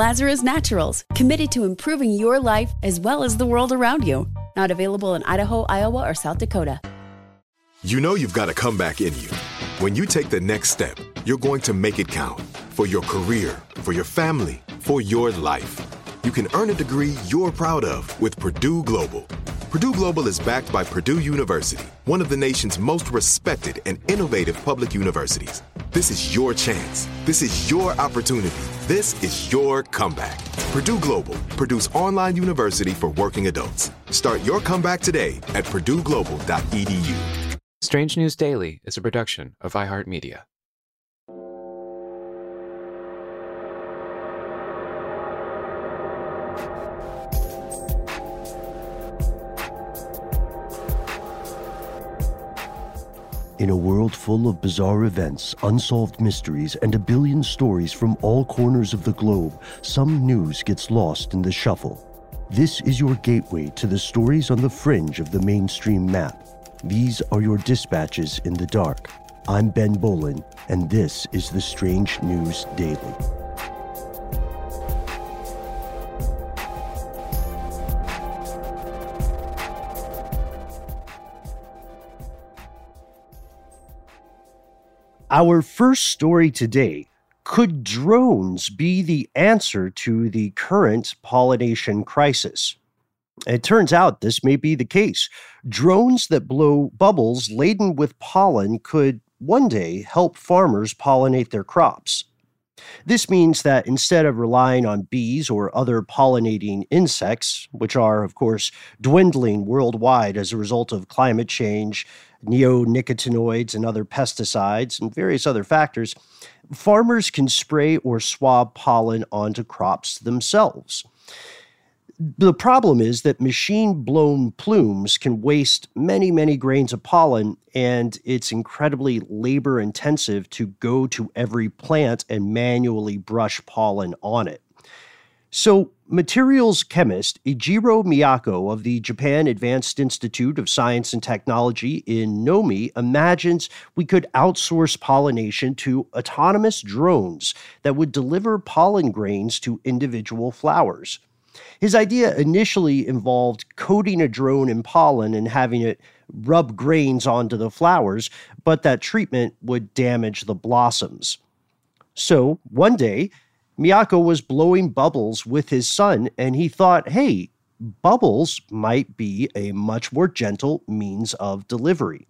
Lazarus Naturals, committed to improving your life as well as the world around you. Not available in Idaho, Iowa, or South Dakota. You know you've got a comeback in you. When you take the next step, you're going to make it count for your career, for your family, for your life. You can earn a degree you're proud of with Purdue Global. Purdue Global is backed by Purdue University, one of the nation's most respected and innovative public universities. This is your chance. This is your opportunity. This is your comeback. Purdue Global, Purdue's online university for working adults. Start your comeback today at purdueglobal.edu. Strange News Daily is a production of iHeartMedia. In a world full of bizarre events, unsolved mysteries, and a billion stories from all corners of the globe, some news gets lost in the shuffle. This is your gateway to the stories on the fringe of the mainstream map. These are your dispatches in the dark. I'm Ben Bowlin, and this is the Strange News Daily. Our first story today could drones be the answer to the current pollination crisis? It turns out this may be the case. Drones that blow bubbles laden with pollen could one day help farmers pollinate their crops. This means that instead of relying on bees or other pollinating insects, which are, of course, dwindling worldwide as a result of climate change, neonicotinoids and other pesticides, and various other factors, farmers can spray or swab pollen onto crops themselves. The problem is that machine blown plumes can waste many, many grains of pollen, and it's incredibly labor intensive to go to every plant and manually brush pollen on it. So, materials chemist Eijiro Miyako of the Japan Advanced Institute of Science and Technology in Nomi imagines we could outsource pollination to autonomous drones that would deliver pollen grains to individual flowers. His idea initially involved coating a drone in pollen and having it rub grains onto the flowers, but that treatment would damage the blossoms. So, one day, Miyako was blowing bubbles with his son, and he thought, hey, bubbles might be a much more gentle means of delivery.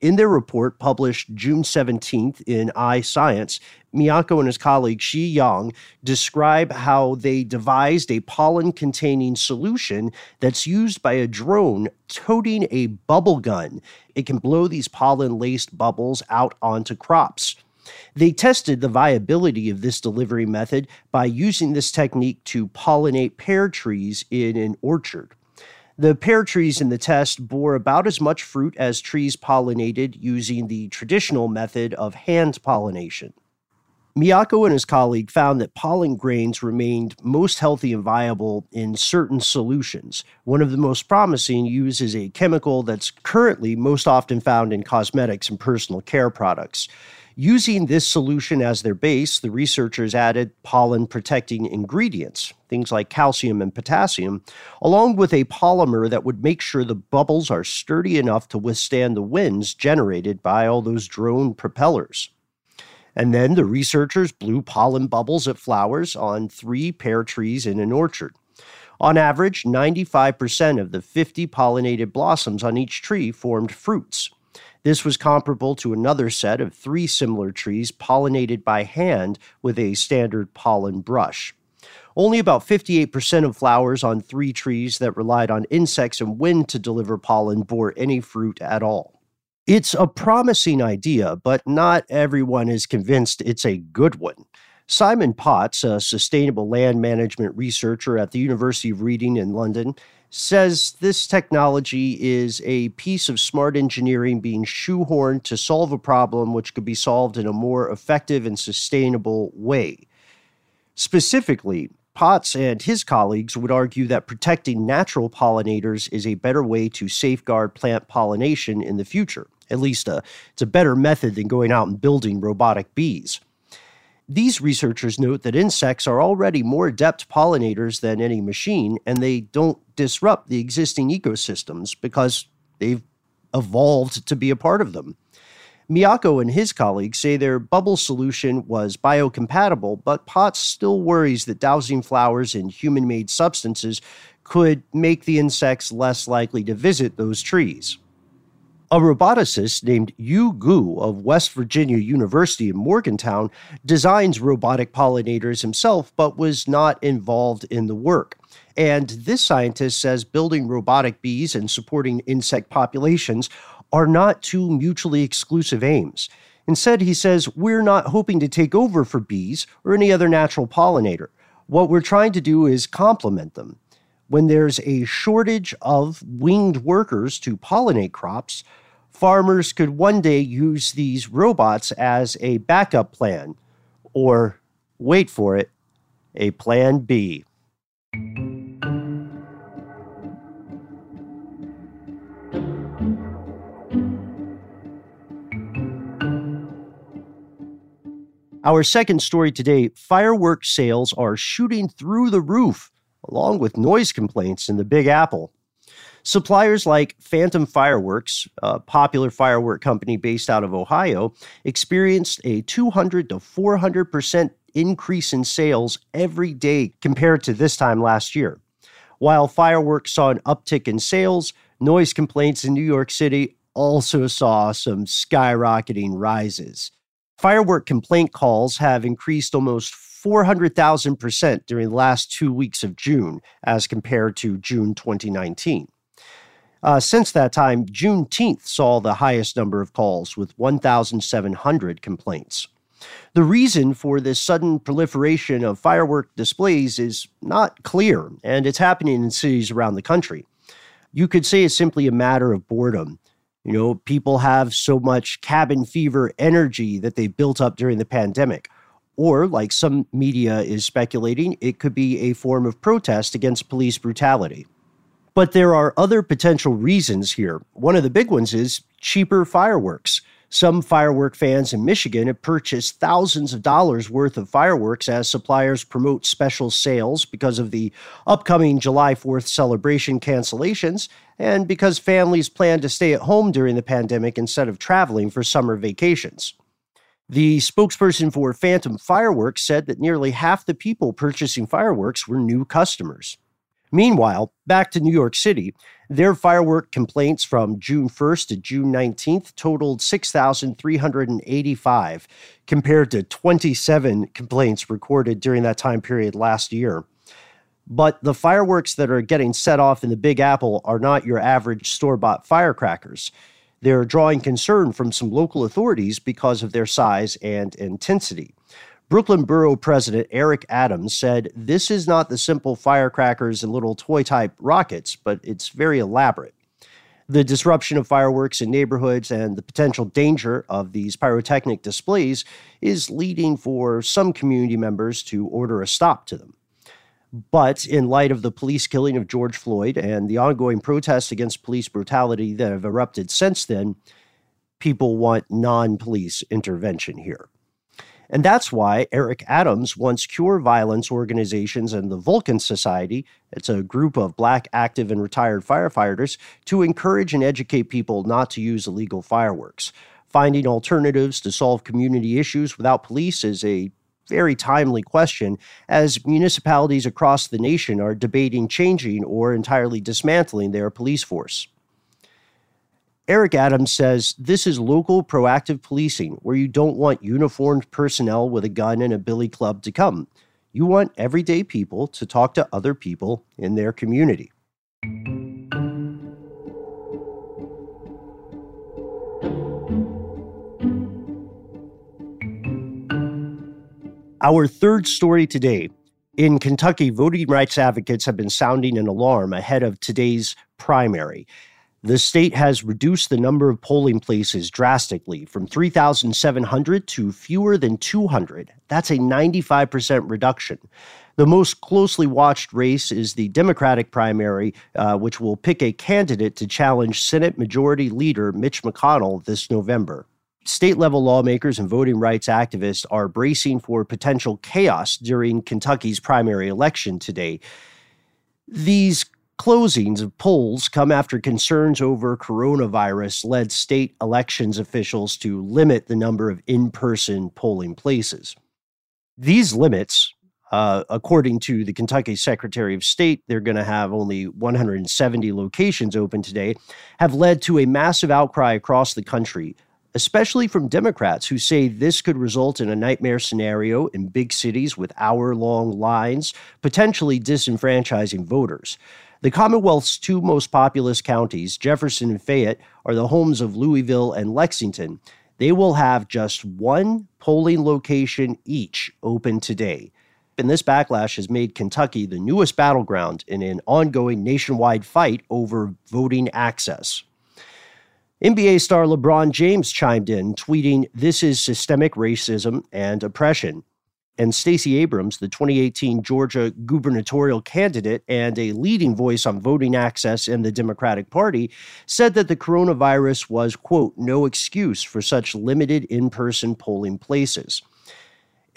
In their report published June 17th in iScience, Miyako and his colleague Shi Yang describe how they devised a pollen containing solution that's used by a drone toting a bubble gun. It can blow these pollen laced bubbles out onto crops. They tested the viability of this delivery method by using this technique to pollinate pear trees in an orchard. The pear trees in the test bore about as much fruit as trees pollinated using the traditional method of hand pollination. Miyako and his colleague found that pollen grains remained most healthy and viable in certain solutions. One of the most promising uses a chemical that's currently most often found in cosmetics and personal care products. Using this solution as their base, the researchers added pollen protecting ingredients, things like calcium and potassium, along with a polymer that would make sure the bubbles are sturdy enough to withstand the winds generated by all those drone propellers. And then the researchers blew pollen bubbles at flowers on three pear trees in an orchard. On average, 95% of the 50 pollinated blossoms on each tree formed fruits. This was comparable to another set of three similar trees pollinated by hand with a standard pollen brush. Only about 58% of flowers on three trees that relied on insects and wind to deliver pollen bore any fruit at all. It's a promising idea, but not everyone is convinced it's a good one. Simon Potts, a sustainable land management researcher at the University of Reading in London, says this technology is a piece of smart engineering being shoehorned to solve a problem which could be solved in a more effective and sustainable way. Specifically, Potts and his colleagues would argue that protecting natural pollinators is a better way to safeguard plant pollination in the future. At least, uh, it's a better method than going out and building robotic bees. These researchers note that insects are already more adept pollinators than any machine, and they don't disrupt the existing ecosystems because they've evolved to be a part of them. Miyako and his colleagues say their bubble solution was biocompatible, but Potts still worries that dousing flowers in human made substances could make the insects less likely to visit those trees. A roboticist named Yu Gu of West Virginia University in Morgantown designs robotic pollinators himself, but was not involved in the work. And this scientist says building robotic bees and supporting insect populations are not two mutually exclusive aims. Instead, he says, we're not hoping to take over for bees or any other natural pollinator. What we're trying to do is complement them. When there's a shortage of winged workers to pollinate crops, farmers could one day use these robots as a backup plan, or wait for it, a plan B. Our second story today fireworks sales are shooting through the roof, along with noise complaints in the Big Apple. Suppliers like Phantom Fireworks, a popular firework company based out of Ohio, experienced a 200 to 400% increase in sales every day compared to this time last year. While fireworks saw an uptick in sales, noise complaints in New York City also saw some skyrocketing rises. Firework complaint calls have increased almost 400,000% during the last two weeks of June as compared to June 2019. Uh, since that time, Juneteenth saw the highest number of calls with 1,700 complaints. The reason for this sudden proliferation of firework displays is not clear, and it's happening in cities around the country. You could say it's simply a matter of boredom. You know, people have so much cabin fever energy that they built up during the pandemic. Or, like some media is speculating, it could be a form of protest against police brutality. But there are other potential reasons here. One of the big ones is cheaper fireworks. Some firework fans in Michigan have purchased thousands of dollars worth of fireworks as suppliers promote special sales because of the upcoming July 4th celebration cancellations and because families plan to stay at home during the pandemic instead of traveling for summer vacations. The spokesperson for Phantom Fireworks said that nearly half the people purchasing fireworks were new customers. Meanwhile, back to New York City, their firework complaints from June 1st to June 19th totaled 6,385, compared to 27 complaints recorded during that time period last year. But the fireworks that are getting set off in the Big Apple are not your average store bought firecrackers. They're drawing concern from some local authorities because of their size and intensity. Brooklyn Borough President Eric Adams said this is not the simple firecrackers and little toy type rockets, but it's very elaborate. The disruption of fireworks in neighborhoods and the potential danger of these pyrotechnic displays is leading for some community members to order a stop to them. But in light of the police killing of George Floyd and the ongoing protests against police brutality that have erupted since then, people want non police intervention here. And that's why Eric Adams wants Cure Violence organizations and the Vulcan Society, it's a group of black active and retired firefighters, to encourage and educate people not to use illegal fireworks. Finding alternatives to solve community issues without police is a very timely question as municipalities across the nation are debating changing or entirely dismantling their police force. Eric Adams says this is local proactive policing where you don't want uniformed personnel with a gun and a billy club to come. You want everyday people to talk to other people in their community. Our third story today. In Kentucky, voting rights advocates have been sounding an alarm ahead of today's primary. The state has reduced the number of polling places drastically from 3,700 to fewer than 200. That's a 95% reduction. The most closely watched race is the Democratic primary, uh, which will pick a candidate to challenge Senate Majority Leader Mitch McConnell this November state level lawmakers and voting rights activists are bracing for potential chaos during Kentucky's primary election today. These closings of polls come after concerns over coronavirus led state elections officials to limit the number of in person polling places. These limits, uh, according to the Kentucky Secretary of State, they're going to have only 170 locations open today, have led to a massive outcry across the country especially from Democrats who say this could result in a nightmare scenario in big cities with hour long lines, potentially disenfranchising voters. The Commonwealth's two most populous counties, Jefferson and Fayette, are the homes of Louisville and Lexington. They will have just one polling location each open today. And this backlash has made Kentucky the newest battleground in an ongoing nationwide fight over voting access. NBA star LeBron James chimed in, tweeting, This is systemic racism and oppression. And Stacey Abrams, the 2018 Georgia gubernatorial candidate and a leading voice on voting access in the Democratic Party, said that the coronavirus was, quote, no excuse for such limited in person polling places.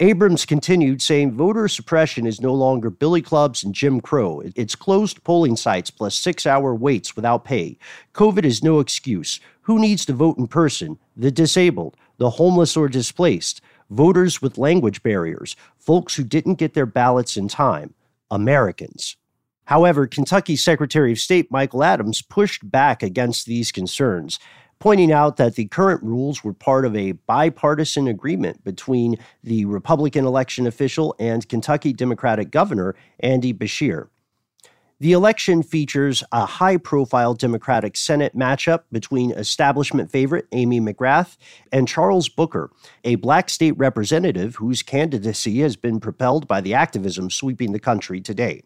Abrams continued, saying voter suppression is no longer billy clubs and Jim Crow. It's closed polling sites plus six hour waits without pay. COVID is no excuse. Who needs to vote in person? The disabled, the homeless or displaced, voters with language barriers, folks who didn't get their ballots in time, Americans. However, Kentucky Secretary of State Michael Adams pushed back against these concerns pointing out that the current rules were part of a bipartisan agreement between the Republican election official and Kentucky Democratic Governor Andy Beshear. The election features a high profile Democratic Senate matchup between establishment favorite Amy McGrath and Charles Booker, a black state representative whose candidacy has been propelled by the activism sweeping the country today.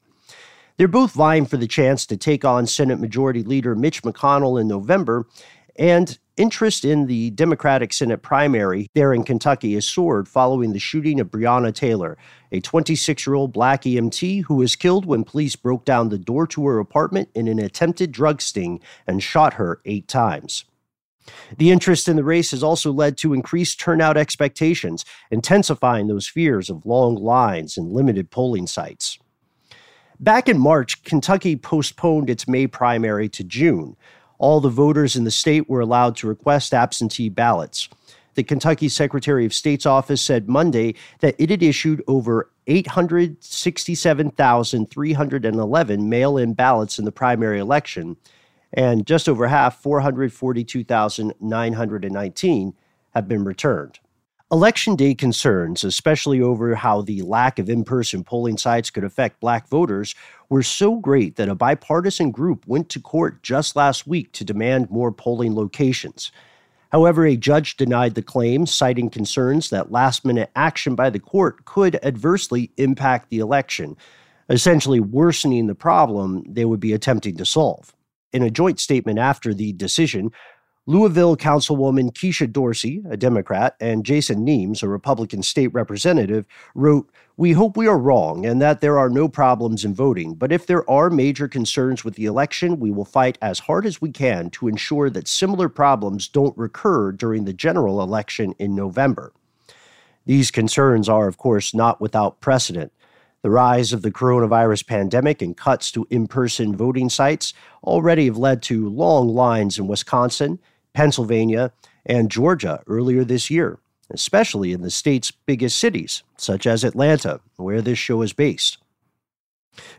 They're both vying for the chance to take on Senate Majority Leader Mitch McConnell in November, and interest in the Democratic Senate primary there in Kentucky has soared following the shooting of Breonna Taylor, a 26 year old black EMT who was killed when police broke down the door to her apartment in an attempted drug sting and shot her eight times. The interest in the race has also led to increased turnout expectations, intensifying those fears of long lines and limited polling sites. Back in March, Kentucky postponed its May primary to June, all the voters in the state were allowed to request absentee ballots. The Kentucky Secretary of State's office said Monday that it had issued over 867,311 mail in ballots in the primary election, and just over half, 442,919, have been returned. Election day concerns, especially over how the lack of in person polling sites could affect black voters, were so great that a bipartisan group went to court just last week to demand more polling locations. However, a judge denied the claim, citing concerns that last minute action by the court could adversely impact the election, essentially worsening the problem they would be attempting to solve. In a joint statement after the decision, Louisville Councilwoman Keisha Dorsey, a Democrat, and Jason Nemes, a Republican state representative, wrote, We hope we are wrong and that there are no problems in voting, but if there are major concerns with the election, we will fight as hard as we can to ensure that similar problems don't recur during the general election in November. These concerns are, of course, not without precedent. The rise of the coronavirus pandemic and cuts to in person voting sites already have led to long lines in Wisconsin Pennsylvania, and Georgia earlier this year. especially in the state's biggest cities, such as Atlanta, where this show is based.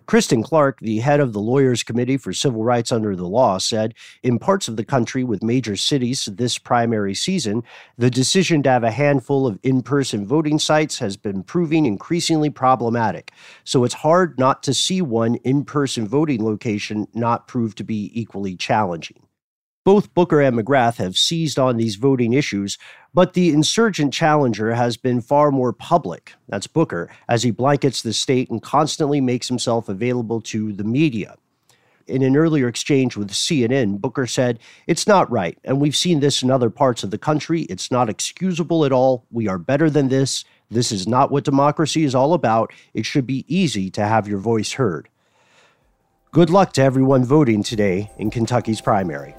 Kristen Clarke, the head of the Lawyers Committee for Civil Rights Under the Law, said in parts of the country with major cities this primary season, the decision to have a handful of in person voting sites has been proving increasingly problematic. So it's hard not to see one in person voting location not prove to be equally challenging. Both Booker and McGrath have seized on these voting issues, but the insurgent challenger has been far more public. That's Booker, as he blankets the state and constantly makes himself available to the media. In an earlier exchange with CNN, Booker said, It's not right, and we've seen this in other parts of the country. It's not excusable at all. We are better than this. This is not what democracy is all about. It should be easy to have your voice heard. Good luck to everyone voting today in Kentucky's primary.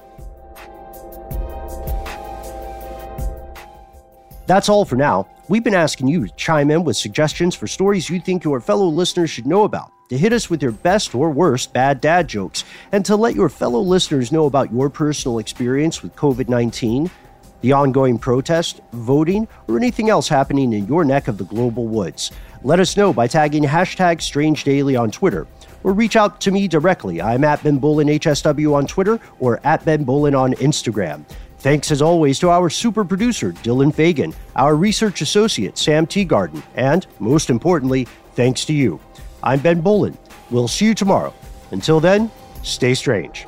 That's all for now. We've been asking you to chime in with suggestions for stories you think your fellow listeners should know about, to hit us with your best or worst bad dad jokes, and to let your fellow listeners know about your personal experience with COVID 19, the ongoing protest, voting, or anything else happening in your neck of the global woods. Let us know by tagging hashtag Strange Daily on Twitter. Or reach out to me directly. I'm at Ben Bowlin HSW on Twitter or at Ben Bowlin on Instagram. Thanks as always to our super producer, Dylan Fagan, our research associate, Sam Teagarden, and most importantly, thanks to you. I'm Ben Bowlin. We'll see you tomorrow. Until then, stay strange.